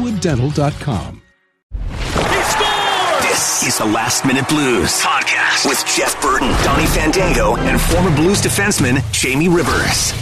crestwooddental.com. This is the Last Minute Blues podcast with Jeff Burton, Donny Fandango, and former Blues defenseman Jamie Rivers.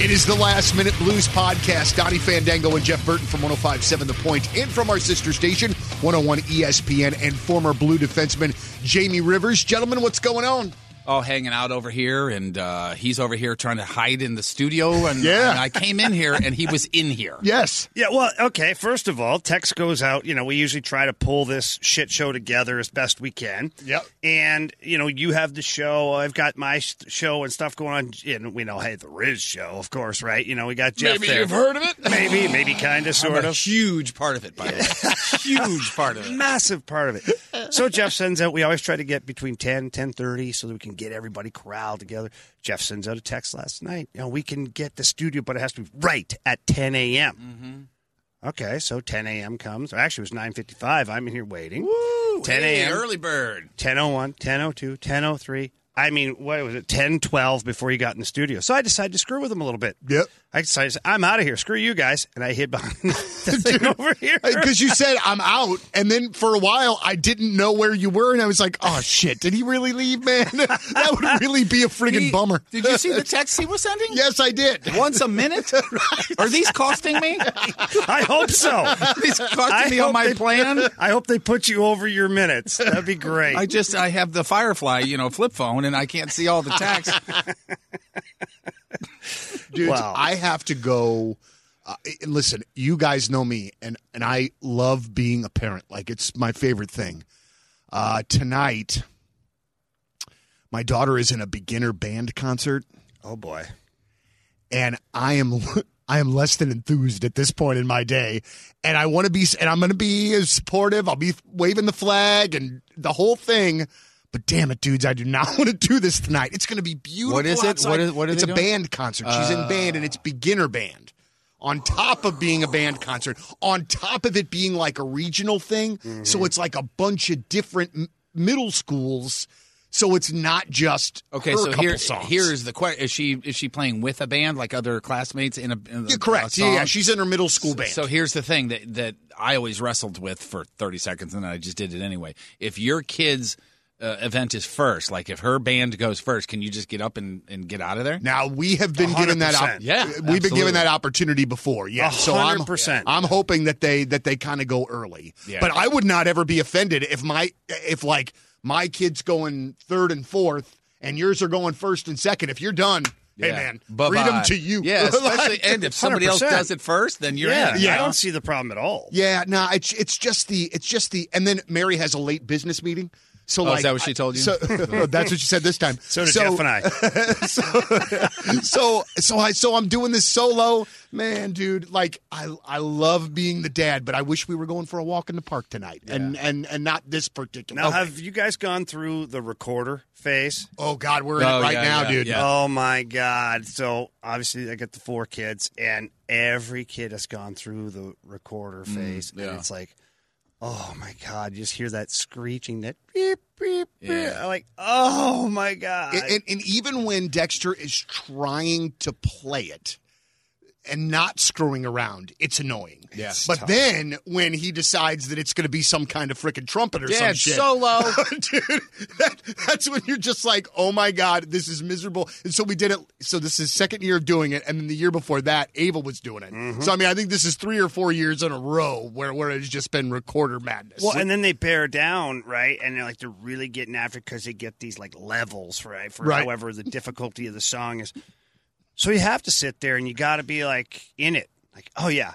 It is the Last Minute Blues podcast. Donny Fandango and Jeff Burton from 1057 The Point and from our sister station, 101 ESPN, and former Blue defenseman Jamie Rivers. Gentlemen, what's going on? All hanging out over here, and uh, he's over here trying to hide in the studio. And, Yeah. and I came in here, and he was in here. Yes. Yeah, well, okay. First of all, text goes out. You know, we usually try to pull this shit show together as best we can. Yep. And you know, you have the show. I've got my show and stuff going on. And we know, hey, the Riz show, of course, right? You know, we got Jeff. Maybe there. you've heard of it. Maybe, maybe, kind of, I'm sort a of. huge part of it, by the way. huge part of it. Massive part of it. So Jeff sends out. We always try to get between 10 10.30 so that we can get everybody corralled together. Jeff sends out a text last night. You know, we can get the studio, but it has to be right at 10 a.m. Mm-hmm. Okay, so 10 a.m. comes. Actually, it was 9.55. I'm in here waiting. 10 Hey, a.m. early bird. 10.01, 10.02, 10.03. I mean, what was it, 10, 12 before he got in the studio. So I decided to screw with him a little bit. Yep. I decided, to say, I'm out of here. Screw you guys. And I hid behind the thing over here. Because you said I'm out, and then for a while I didn't know where you were, and I was like, "Oh shit, did he really leave, man? that would really be a friggin' He- bummer." Did you see the text he was sending? yes, I did. Once a minute? Are these costing me? I hope so. These costing I me on my they- plan? I hope they put you over your minutes. That'd be great. I just I have the Firefly, you know, flip phone, and I can't see all the text. Dude, Wow. I have to go. Uh, listen, you guys know me, and and I love being a parent. Like it's my favorite thing. Uh, tonight, my daughter is in a beginner band concert, oh, boy. and I am I am less than enthused at this point in my day, and I want to be, and I'm going to be as supportive. I'll be waving the flag and the whole thing. But damn it, dudes, I do not want to do this tonight. It's going to be beautiful. What is it? outside. What is- what are it's a doing? band concert. She's in band, and it's beginner band. On top of being a band concert, on top of it being like a regional thing, Mm-hmm. so it's like a bunch of different m- middle schools. So it's not just Okay, her so couple here, songs. here's the question: Is she is she playing with a band like other classmates in a? In a Yeah, correct. a Yeah, yeah, song? she's in her middle school band. So here's the thing that that I always wrestled with for 30 seconds, and then I just did it anyway. If your kid's uh, event is first, like if her band goes first, can you just get up and, and get out of there? Now we have been given that. Op- Yeah, we've been given that opportunity before. Yeah, A so I'm percent. I'm hoping that they that they kind of go early. Yeah. But I would not ever be offended if my if like my kid's going third and fourth and yours are going first and second. If you're done, hey Yeah. man, Bye-bye. freedom to you. Yeah, especially and if somebody else 100%. does it first, then you're yeah, in. Yeah. I don't see the problem at all. Yeah, no, it's it's just the it's just the and then Mary has a late business meeting. So Oh, like, is that what she told you? So oh, that's what she said this time. So did Jeff and I. so so I so I'm doing this solo, man, dude. Like I I love being the dad, but I wish we were going for a walk in the park tonight, and and and not this particular. Now, Okay. have you guys gone through the recorder phase? oh God, we're in Oh, it right yeah, now, yeah, dude. yeah. Oh my God! So obviously, I got the four kids, and every kid has gone through the recorder mm, phase, and yeah. it's like, oh my God! You just hear that screeching, that beep beep beep. Yeah. I'm like, oh my God! And, and, and even when Dexter is trying to play it and not screwing around, it's annoying. Yeah. It's But then when he decides that it's going to be some kind of freaking trumpet or Yeah, some shit, solo. dude, that, that's when you're just like, oh my god, this is miserable. And so we did it. So this is second year of doing it, and then the year before that, Ava was doing it. Mm-hmm. So I mean, I think this is three or four years in a row where where it's just been recorder madness. Well, and then they bear down, right? And they're like they're really getting after because they get these like levels, right? For Right. however the difficulty of the song is. So you have to sit there and you got to be like in it, like, oh yeah,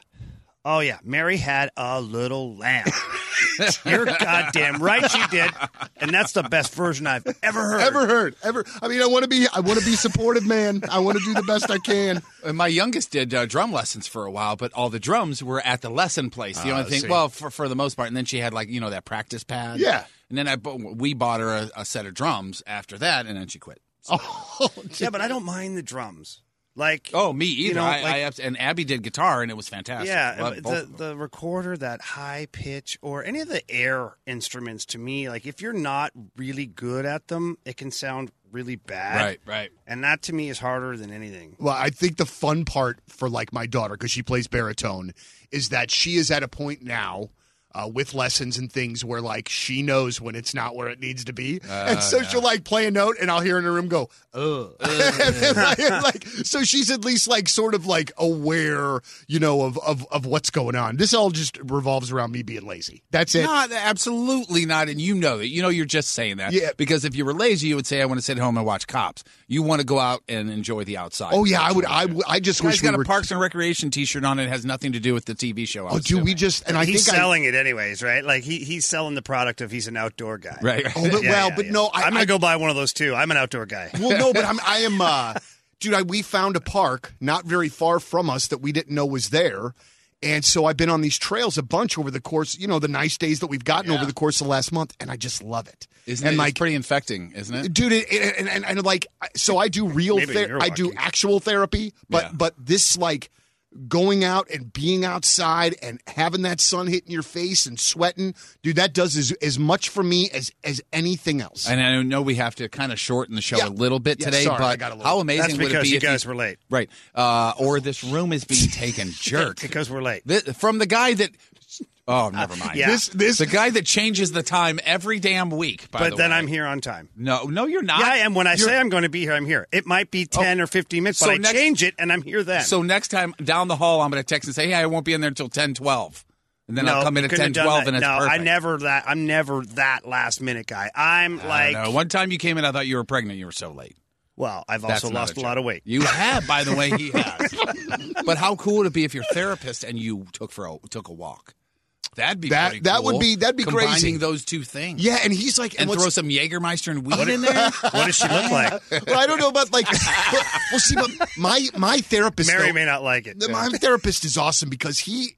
oh yeah, Mary had a little lamb. You're goddamn right, she did, and that's the best version I've ever heard. ever heard ever? I mean, I want to be I want to be supportive, man. I want to do the best I can. And my youngest did uh, drum lessons for a while, but all the drums were at the lesson place. The Ah, only thing, see. well, for, for the most part. And then she had like you know that practice pad. Yeah. And then I we bought her a, a set of drums after that, and then she quit. Oh, Yeah, but I don't mind the drums. Like, Oh, me either. You know, I, like- I and Abby did guitar, and it was fantastic. Yeah, the the recorder, that high pitch, or any of the air instruments, to me, like if you're not really good at them, it can sound really bad. Right, right. And that to me is harder than anything. Well, I think the fun part for like my daughter because she plays baritone is that she is at a point now. Uh, with lessons and things where like she knows when it's not where it needs to be, and so she'll like play a note, and I'll hear in her room go, "Ugh," And then, like, like, so she's at least like sort of like aware, you know, of, of of what's going on. This all just revolves around me being lazy. That's it. Not absolutely not, and you know that. You know you're just saying that. Yeah. Because if you were lazy, you would say, "I want to sit at home and watch cops." You want to go out and enjoy the outside. oh yeah, I would. what I do. would- I just wish we got were. a Parks and Recreation T-shirt on. It has nothing to do with the TV show. I oh, do we just and I he's think I, selling it anyways, right? Like he he's selling the product of he's an outdoor guy. right. Oh, but, Yeah, well, yeah, but yeah. no, I, I'm gonna I- go buy one of those too. I'm an outdoor guy. Well, no, but I'm, I am, uh, dude. I, we found a park not very far from us that we didn't know was there, and so I've been on these trails a bunch over the course. You know, the nice days that we've gotten over the course of the last month, and I just love it. Isn't and it like, it's pretty infecting, isn't it? dude, it, it- and, and and like, so I do real, ther- I do actual therapy, but Yeah. but this like going out and being outside and having that sun hitting your face and sweating, dude, that does as, as much for me as as anything else. And I know we have to kind of shorten the show Yeah. a little bit Yeah, today, sorry, but little- how amazing That's would it because be you if guys were late. right? Uh, or this room is being taken jerk Because we're late. Th- from the guy that. Oh, never mind. yeah. This this the guy that changes the time every damn week. By But the then way. I'm here on time. No, no, you're not. Yeah, I am. When I You're- say I'm going to be here, I'm here. It might be 10 or 15 minutes, but so I change it and I'm here then. So next time down the hall, I'm going to text and say, "Hey, I won't be in there until 10, 12. and then no, I'll come in you at couldn't 10, have done 12, that. and it's no, perfect. I never that. I'm never that last minute guy. I'm I like, don't know. One time you came in, I thought you were pregnant. You were so late. well, I've That's also not lost a joke. lot of weight. You have, by the way, he has. but how cool would it be if your therapist and you took for a, took a walk? That'd be That- pretty that would cool. be- that'd be Combining crazy. those two things. yeah, and he's like, and what's- throw some Jägermeister and weed in there. what does she look like? well, I don't know about like. but, well, see, but my my therapist. Mary though- may not like it. the- My therapist is awesome because he.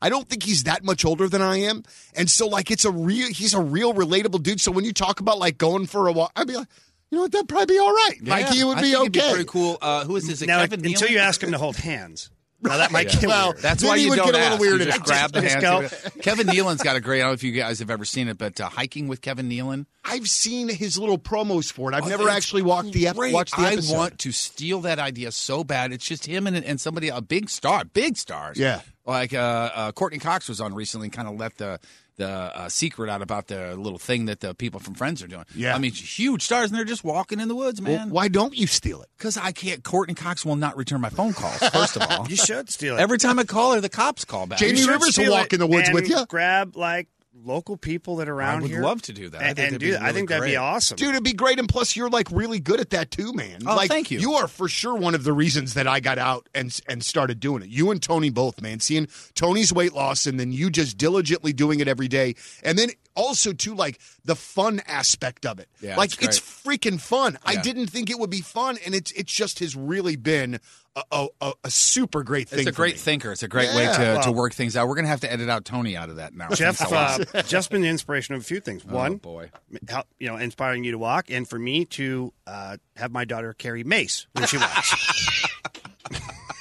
I don't think he's that much older than I am, and so like it's a real. He's a real relatable dude. So when you talk about like going for a walk, I'd be like, you know what, that'd probably be all right. like he would I be think okay. It'd be pretty cool. Uh, who is this? Now, Kevin until Nealon? you ask him to hold hands. Now that might Yeah. get Well, weird. That's why you would don't get a little ask. weirded You just grab the Just hands. Kevin Nealon's got a great. I don't know if you guys have ever seen it, but uh, hiking with Kevin Nealon. I've seen his little promos for it. I've Oh, never actually walked the ep- watched the episode. I want to steal that idea so bad. It's just him and and somebody a big star, big stars. Yeah. like uh, uh, Courteney Cox was on recently, and kind of let the the uh, secret out about the little thing that the people from Friends are doing. Yeah. I mean, huge stars, and they're just walking in the woods, Well, man. why don't you steal it? Because I can't. Courteney Cox will not return my phone calls. First of all, You should steal it. every time I call her, the cops call back. Jamie Rivers will walk it in the woods and with you. Grab like local people that are around I would here. love to do that. I think and that'd do be that. I think that'd be awesome. Dude, it'd be great, and plus you're like really good at that too, man. Oh, like, thank you. You are for sure one of the reasons that I got out and and started doing it. You and Tony both, man. Seeing Tony's weight loss, and then you just diligently doing it every day, and then also too like the fun aspect of it. Yeah, like it's it's freaking fun. I didn't think it would be fun, and it's it just has really been a, a, a, a super great thing. It's a great me. thinker. It's a great way Yeah. to, to work things out. We're gonna have to edit out Tony out of that now. Jeff, Thanks uh, Jeff's been the inspiration of a few things. One, Oh boy. help, you know, inspiring you to walk, and for me to uh, have my daughter carry mace when she walks.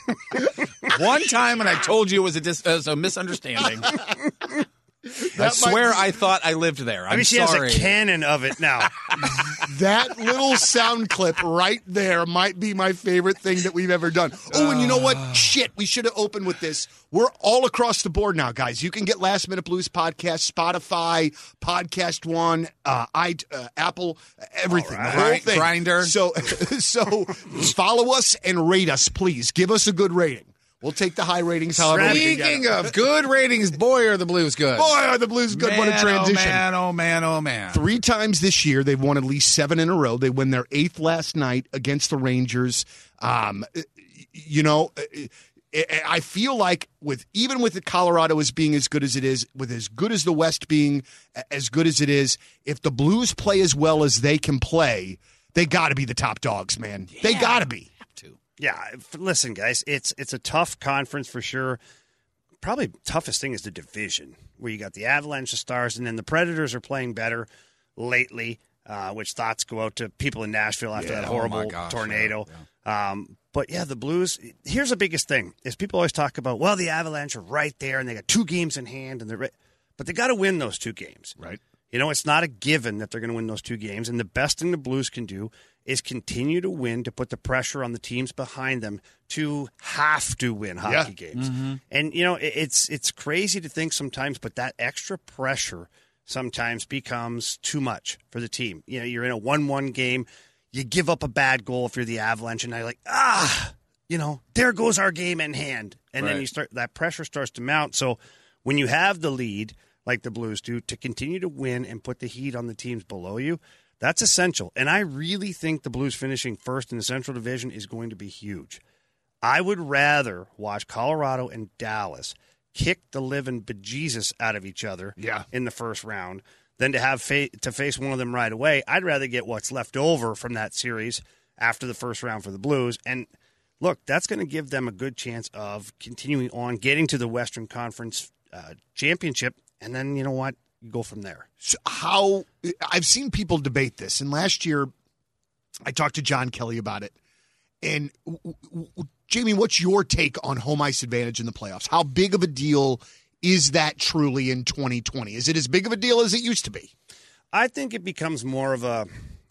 One time, and I told you it was a, dis- uh, a misunderstanding. I swear be- I thought I lived there. I'm I mean, she sorry. has a cannon of it now. That little sound clip right there might be my favorite thing that we've ever done. Oh, and you know what? Shit, we should have opened with this. We're all across the board now, guys. You can get Last Minute Blues podcast, Spotify, Podcast One, uh, I, uh, Apple, everything, the whole thing. Grindr. So, so follow us and rate us, please. Give us a good rating. We'll take the high ratings. However, we can get Speaking of good ratings, boy, are the Blues good. boy, are the Blues good? what a transition! Oh man, oh man, oh man. Three times this year, they've won at least seven in a row. They win their eighth last night against the Rangers. Um, you know, I feel like with even with the Colorado as being as good as it is, with as good as the West being as good as it is, if the Blues play as well as they can play, they got to be the top dogs, man. They got to be. Yeah, listen, guys, it's it's a tough conference for sure. Probably toughest thing is the division, where you got the Avalanche, the Stars, and then the Predators are playing better lately. Uh, which thoughts go out to people in Nashville after Yeah, that oh horrible my gosh, tornado. Um, but yeah, the Blues. Here's the biggest thing: is people always talk about, well, the Avalanche are right there, and they got two games in hand, and they're, right. but they got to win those two games. Right. You know, it's not a given that they're going to win those two games. And the best thing the Blues can do is continue to win to put the pressure on the teams behind them to have to win hockey Yeah. games. And you know, it's it's crazy to think sometimes, but that extra pressure sometimes becomes too much for the team. You know, you're in a one-one game, you give up a bad goal if you're the Avalanche, and you're like, ah, you know, there goes our game in hand, and then you start that pressure starts to mount. So when you have the lead, like the Blues do, to continue to win and put the heat on the teams below you, that's essential. And I really think the Blues finishing first in the Central Division is going to be huge. I would rather watch Colorado and Dallas kick the living bejesus out of each other Yeah. in the first round than to have fa- to face one of them right away. I'd rather get what's left over from that series after the first round for the Blues. And look, that's going to give them a good chance of continuing on, getting to the Western Conference uh, Championship, and then you know what, you go from there. So how I've seen people debate this, and last year I talked to John Kelly about it. And w- w- Jamie, what's your take on home ice advantage in the playoffs? How big of a deal is that truly in 2020? Is it as big of a deal as it used to be? I think it becomes more of a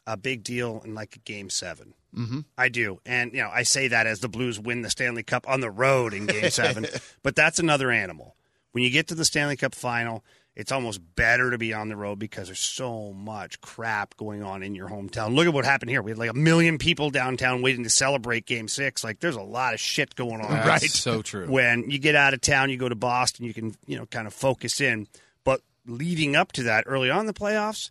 a big deal in like a game 7 Mm-hmm. I do, and you know I say that as the Blues win the Stanley Cup on the road in Game Seven, but that's another animal. When you get to the Stanley Cup final, it's almost better to be on the road because there's so much crap going on in your hometown. Look at what happened here. We had like a million people downtown waiting to celebrate Game Six. Like there's a lot of shit going on. That's so true. When you get out of town, you go to Boston, you can you know kind of focus in. But leading up to that, early on in the playoffs,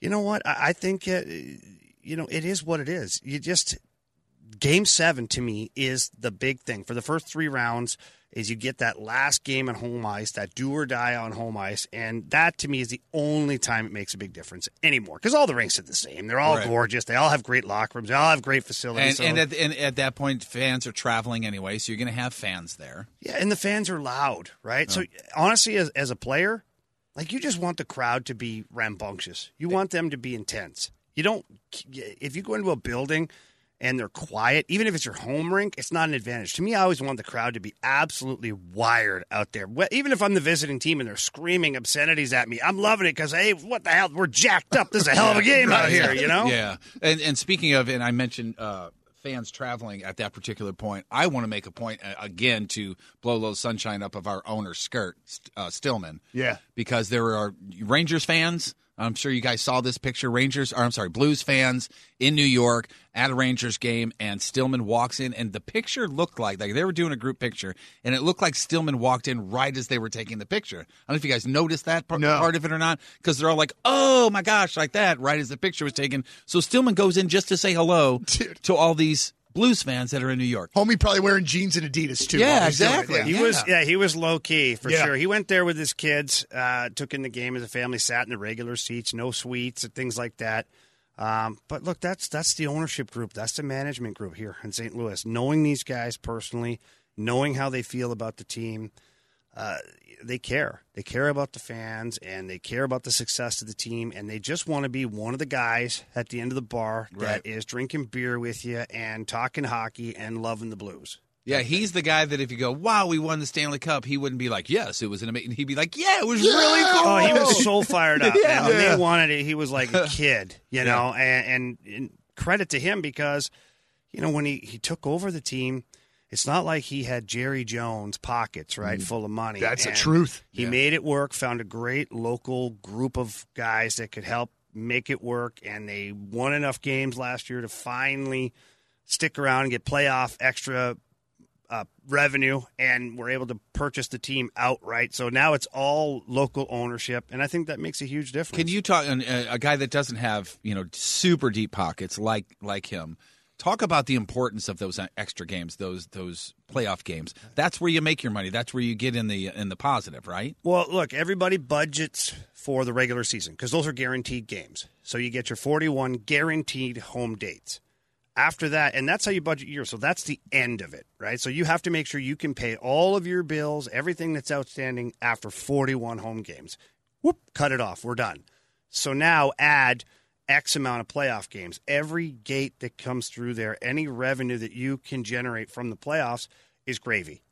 you know what? I, I think uh, you know it is what it is. You just game seven to me is the big thing for the first three rounds. Is you get that last game on home ice, that do or die on home ice, and that to me is the only time it makes a big difference anymore. Because all the rinks are the same; they're all Right. gorgeous. They all have great locker rooms. They all have great facilities. And, so- and, at, and at that point, fans are traveling anyway, so you're going to have fans there. Yeah, and the fans are loud, right? So honestly, as as a player, like you just want the crowd to be rambunctious. You want them to be intense. You don't if you go into a building and they're quiet, even if it's your home rink, it's not an advantage. To me, I always want the crowd to be absolutely wired out there. Even if I'm the visiting team and they're screaming obscenities at me, I'm loving it because hey, what the hell? We're jacked up. This is a hell of a game out here, you know? Yeah. And and speaking of, and I mentioned uh, fans traveling at that particular point, I want to make a point uh, again to blow a little sunshine up of our owner skirt, uh, Stillman. Yeah. Because there are Rangers fans. I'm sure you guys saw this picture. Rangers, or I'm sorry, Blues fans in New York at a Rangers game, and Stillman walks in, and the picture looked like like they were doing a group picture, and it looked like Stillman walked in right as they were taking the picture. I don't know if you guys noticed that part, No. part of it or not, because they're all like, "Oh my gosh," like that, right as the picture was taken. So Stillman goes in just to say hello to all these Blues fans that are in New York. Homie probably wearing jeans and Adidas too. Yeah, while he's doing it. exactly. Yeah. He was yeah, he was low key for Yeah. sure. He went there with his kids, uh, took in the game as a family, sat in the regular seats, no suites and things like that. Um, but look, that's that's the ownership group, that's the management group here in St. Louis. Knowing these guys personally, knowing how they feel about the team, uh, they care. They care about the fans and they care about the success of the team, and they just want to be one of the guys at the end of the bar Right. that is drinking beer with you and talking hockey and loving the Blues. Yeah, he's the guy that if you go, "Wow, we won the Stanley Cup," he wouldn't be like, "Yes, it was an amazing." He'd be like, "Yeah, it was really cool." Oh, he was so fired up. Yeah. When Yeah. they wanted it, he was like a kid, you know. And, and, and credit to him because, you know, when he, he took over the team, it's not like he had Jerry Jones pockets right full of money. That's the truth. He made it work. Found a great local group of guys that could help make it work, and they won enough games last year to finally stick around and get playoff extra uh, revenue, and we're able to purchase the team outright. So now it's all local ownership, and I think that makes a huge difference. Can you talk and, uh, a guy that doesn't have you know super deep pockets like like him? Talk about the importance of those extra games, those those playoff games. That's where you make your money. That's where you get in the in the positive, right? Well, look, everybody budgets for the regular season because those are guaranteed games. So you get your 41 guaranteed home dates. After that, and that's how you budget your. So that's the end of it, right? So you have to make sure you can pay all of your bills, everything that's outstanding after 41 home games. Whoop, cut it off. We're done. So now add X amount of playoff games. Every gate that comes through there, any revenue that you can generate from the playoffs is gravy.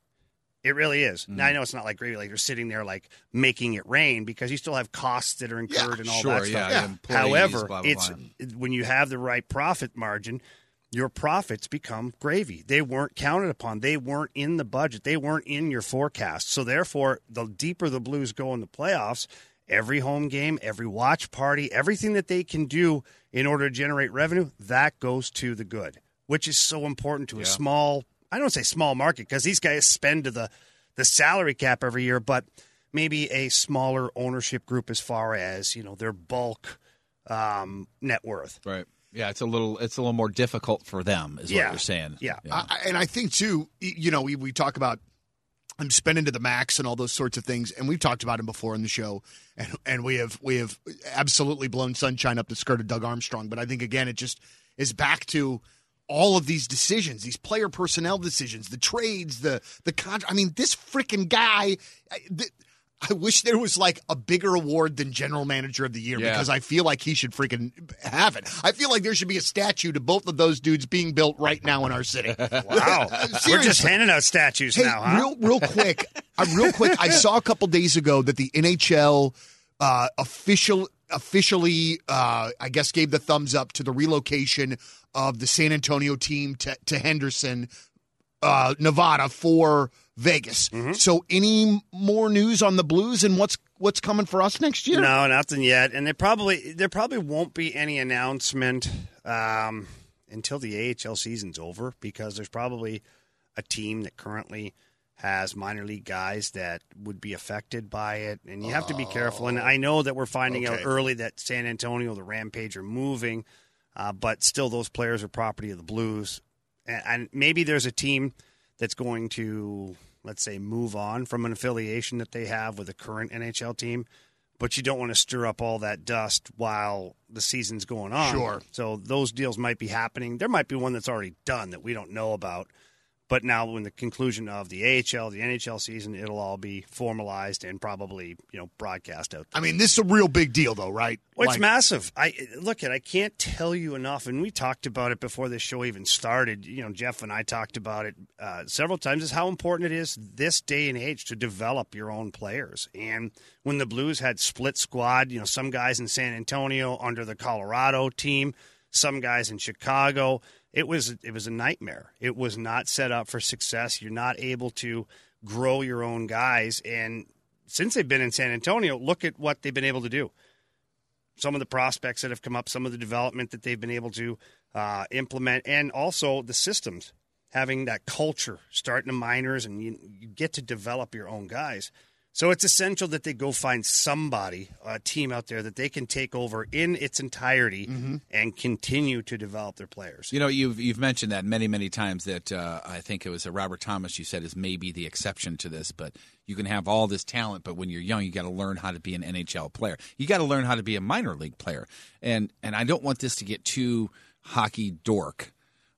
It really is. Now I mm. know it's not like gravy, like you're sitting there like making it rain because you still have costs that are incurred and all sure, that stuff. yeah, employees, However, blah, blah, it's blah. when you have the right profit margin, your profits become gravy. They weren't counted upon. They weren't in the budget. They weren't in your forecast. So therefore, the deeper the Blues go in the playoffs, every home game, every watch party, everything that they can do in order to generate revenue, that goes to the good, which is so important to a small I don't say small market because these guys spend to the the salary cap every year, but maybe a smaller ownership group as far as, you know, their bulk um, net worth. Right. Yeah, it's a little it's a little more difficult for them, is Yeah. what you're saying. Yeah. I, I- and I think too, you know, we, we talk about I'm spending to the max and all those sorts of things, and we've talked about him before in the show, and and we have we have absolutely blown sunshine up the skirt of Doug Armstrong. But I think again, it just is back to all of these decisions, these player personnel decisions, the trades, the the contract. I mean, this freaking guy. I, th- I wish there was like a bigger award than General Manager of the Year Yeah. because I feel like he should freaking have it. I feel like there should be a statue to both of those dudes being built right now in our city. Wow. We're just handing out statues Hey, now, huh? real, real quick, uh, real quick. I saw a couple days ago that the NHL uh, official, officially, uh, I guess, gave the thumbs up to the relocation of the San Antonio team to, to Henderson, uh, Nevada, for Vegas. Mm-hmm. So, any more news on the Blues and what's what's coming for us next year? No, nothing yet. And there probably there probably won't be any announcement um, until the AHL season's over because there's probably a team that currently has minor league guys that would be affected by it, and you have to be careful. And I know that we're finding out early that San Antonio, the Rampage, are moving, uh, but still those players are property of the Blues, and, and maybe there's a team that's going to let's say move on from an affiliation that they have with a current NHL team but you don't want to stir up all that dust while the season's going on. Sure. So those deals might be happening. There might be one that's already done that we don't know about. But now, when the conclusion of the AHL, the NHL season, it'll all be formalized and probably you know broadcast out. I mean, this is a real big deal, though, right? Well, it's Like- massive. I look at. I can't tell you enough, and we talked about it before this show even started. You know, Jeff and I talked about it uh, several times. Is how important it is this day and age to develop your own players. And when the Blues had split squad, you know, some guys in San Antonio under the Colorado team, some guys in Chicago. It was it was a nightmare. It was not set up for success. You're not able to grow your own guys. And since they've been in San Antonio, look at what they've been able to do some of the prospects that have come up, some of the development that they've been able to uh, implement, and also the systems, having that culture, starting the minors, and you, you get to develop your own guys. So it's essential that they go find somebody, a team out there that they can take over in its entirety and continue to develop their players. You know, you've you've mentioned that many many times. That uh, I think it was a Robert Thomas. You said is maybe the exception to this, but you can have all this talent, but when you're young, you got to learn how to be an NHL player. You got to learn how to be a minor league player. And and I don't want this to get too hockey dork,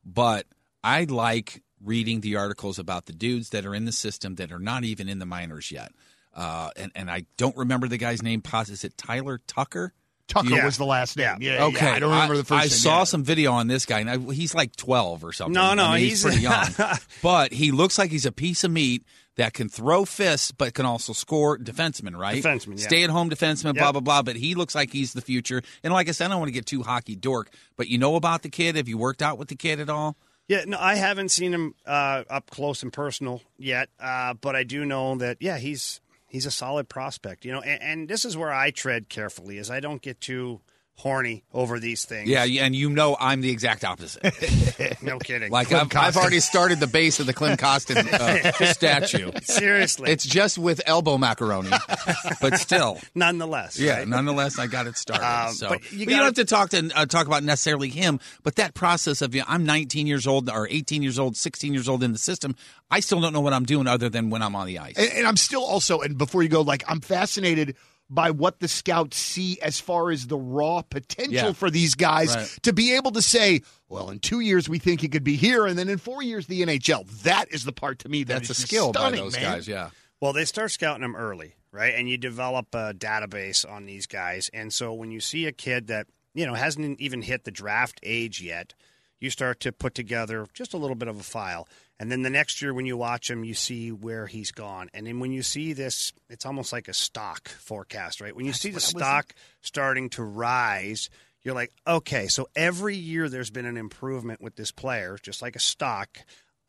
but I like reading the articles about the dudes that are in the system that are not even in the minors yet. Uh, and and I don't remember the guy's name. Is it Tyler Tucker? Tucker Yeah. was the last name. Yeah. yeah, Okay, I don't remember the first I name. saw yeah. some video on this guy, and I, he's like twelve or something. No, no, I mean, he's, he's- pretty young, but he looks like he's a piece of meat that can throw fists, but can also score. Defenseman, right? Defenseman, yeah. Stay at home defenseman. Blah blah blah. But he looks like he's the future. And like I said, I don't want to get too hockey dork, but you know about the kid? Have you worked out with the kid at all? Yeah, no, I haven't seen him uh, up close and personal yet, uh, but I do know that yeah, he's he's a solid prospect. You know, and, and this is where I tread carefully, is I don't get too horny over these things. Yeah, and you know I'm the exact opposite. no kidding. Like I've, I've already started the base of the Klim Kostin uh, statue. seriously, It's just with elbow macaroni, but still. nonetheless. Yeah, right? nonetheless, I got it started. Um, so, but but you you, gotta- don't have to talk to uh, talk about necessarily him, but that process of you know, I'm 19 years old or 18 years old, 16 years old in the system. I still don't know what I'm doing other than when I'm on the ice. And, and I'm still also, and before you go, like I'm fascinated by what the scouts see as far as the raw potential Yeah. for these guys Right. to be able to say, well, in two years we think he could be here, and then in four years the NHL. That is the part to me that That's a is just skill by those man. guys. Yeah. Well, they start scouting them early, right? And you develop a database on these guys. And so when you see a kid that, you know, hasn't even hit the draft age yet, you start to put together just a little bit of a file. And then the next year when you watch him, you see where he's gone. And then when you see this, it's almost like a stock forecast, right? When you see the stock starting to rise, you're like, okay, so every year there's been an improvement with this player, just like a stock.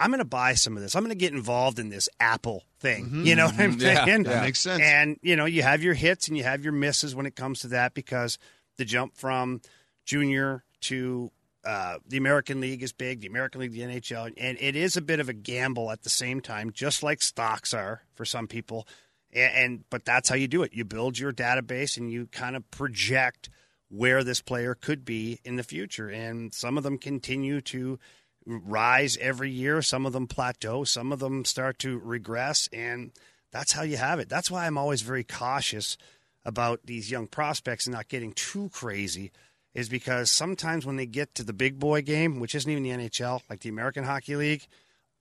I'm going to buy some of this. I'm going to get involved in this Apple thing. Mm-hmm. You know what I'm mm-hmm. Yeah, saying? that makes sense. And you know, you have your hits and you have your misses when it comes to that because the jump from junior to uh, the American League is big, the American League, the NHL, and it is a bit of a gamble at the same time, just like stocks are for some people. And, and but that's how you do it. You build your database and you kind of project where this player could be in the future. And some of them continue to rise every year. Some of them plateau. Some of them start to regress. And that's how you have it. That's why I'm always very cautious about these young prospects and not getting too crazy. Is because sometimes when they get to the big boy game, which isn't even the NHL, like the American Hockey League,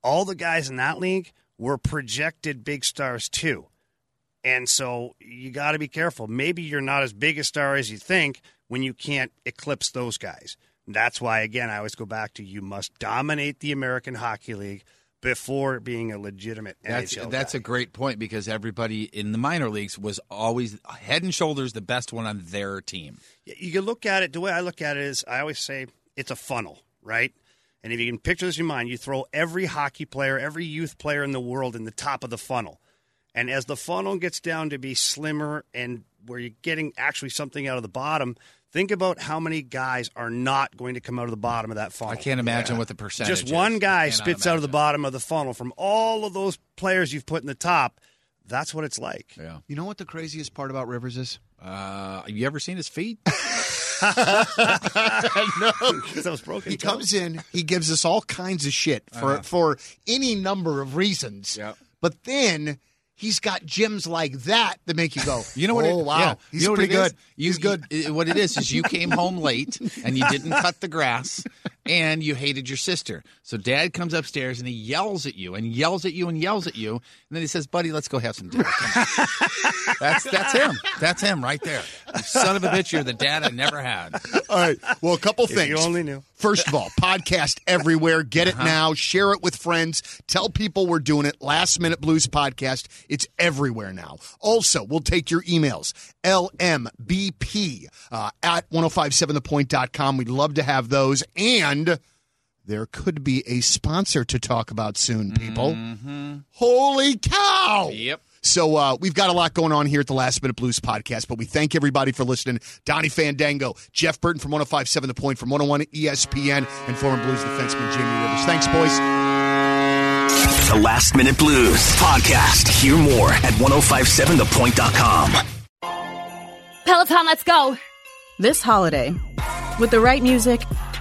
all the guys in that league were projected big stars too. And so you got to be careful. Maybe you're not as big a star as you think when you can't eclipse those guys. That's why, again, I always go back to you must dominate the American Hockey League before being a legitimate That's NHL. that's guy. a great point because everybody in the minor leagues was always head and shoulders the best one on their team. you can look at it. The way I look at it is, I always say it's a funnel, right? And if you can picture this in your mind, you throw every hockey player, every youth player in the world in the top of the funnel. And as the funnel gets down to be slimmer and where you're getting actually something out of the bottom, think about how many guys are not going to come out of the bottom of that funnel. I can't imagine what the percentage. Is. Just one guy I cannot spits out of the bottom of the funnel from all of those players you've put in the top. That's what it's like. Yeah. You know what the craziest part about Rivers is? Uh, you ever seen his feet? that was broken. He toe. comes in, he gives us all kinds of shit for for any number of reasons. Yep. But then he's got gyms like that that make you go, You know what? Oh it, wow, yeah. he's you know pretty good. You, he's good. what it is is you came home late and you didn't cut the grass and you hated your sister. So dad comes upstairs and he yells at you and yells at you and yells at you and then he says, "Buddy, let's go have some dinner." that's that's him. That's him right there. You son of a bitch, you're the dad I never had. All right. Well, a couple If things. you only knew. First of all, podcast everywhere. Get it now. Share it with friends. Tell people we're doing it. Last Minute Blues podcast. It's everywhere now. Also, we'll take your emails. LMBP uh, at 1057thepoint.com. We'd love to have those. And there could be a sponsor to talk about soon, people. Holy cow! Yep. So uh, we've got a lot going on here at the Last Minute Blues podcast, but we thank everybody for listening. Donny Fandango, Jeff Burton from 1057 The Point, from 101 ESPN, and former Blues defenseman Jamie Rivers. Thanks, boys. The Last Minute Blues podcast. Hear more at 1057thepoint.com. Peloton, let's go. This holiday, with the right music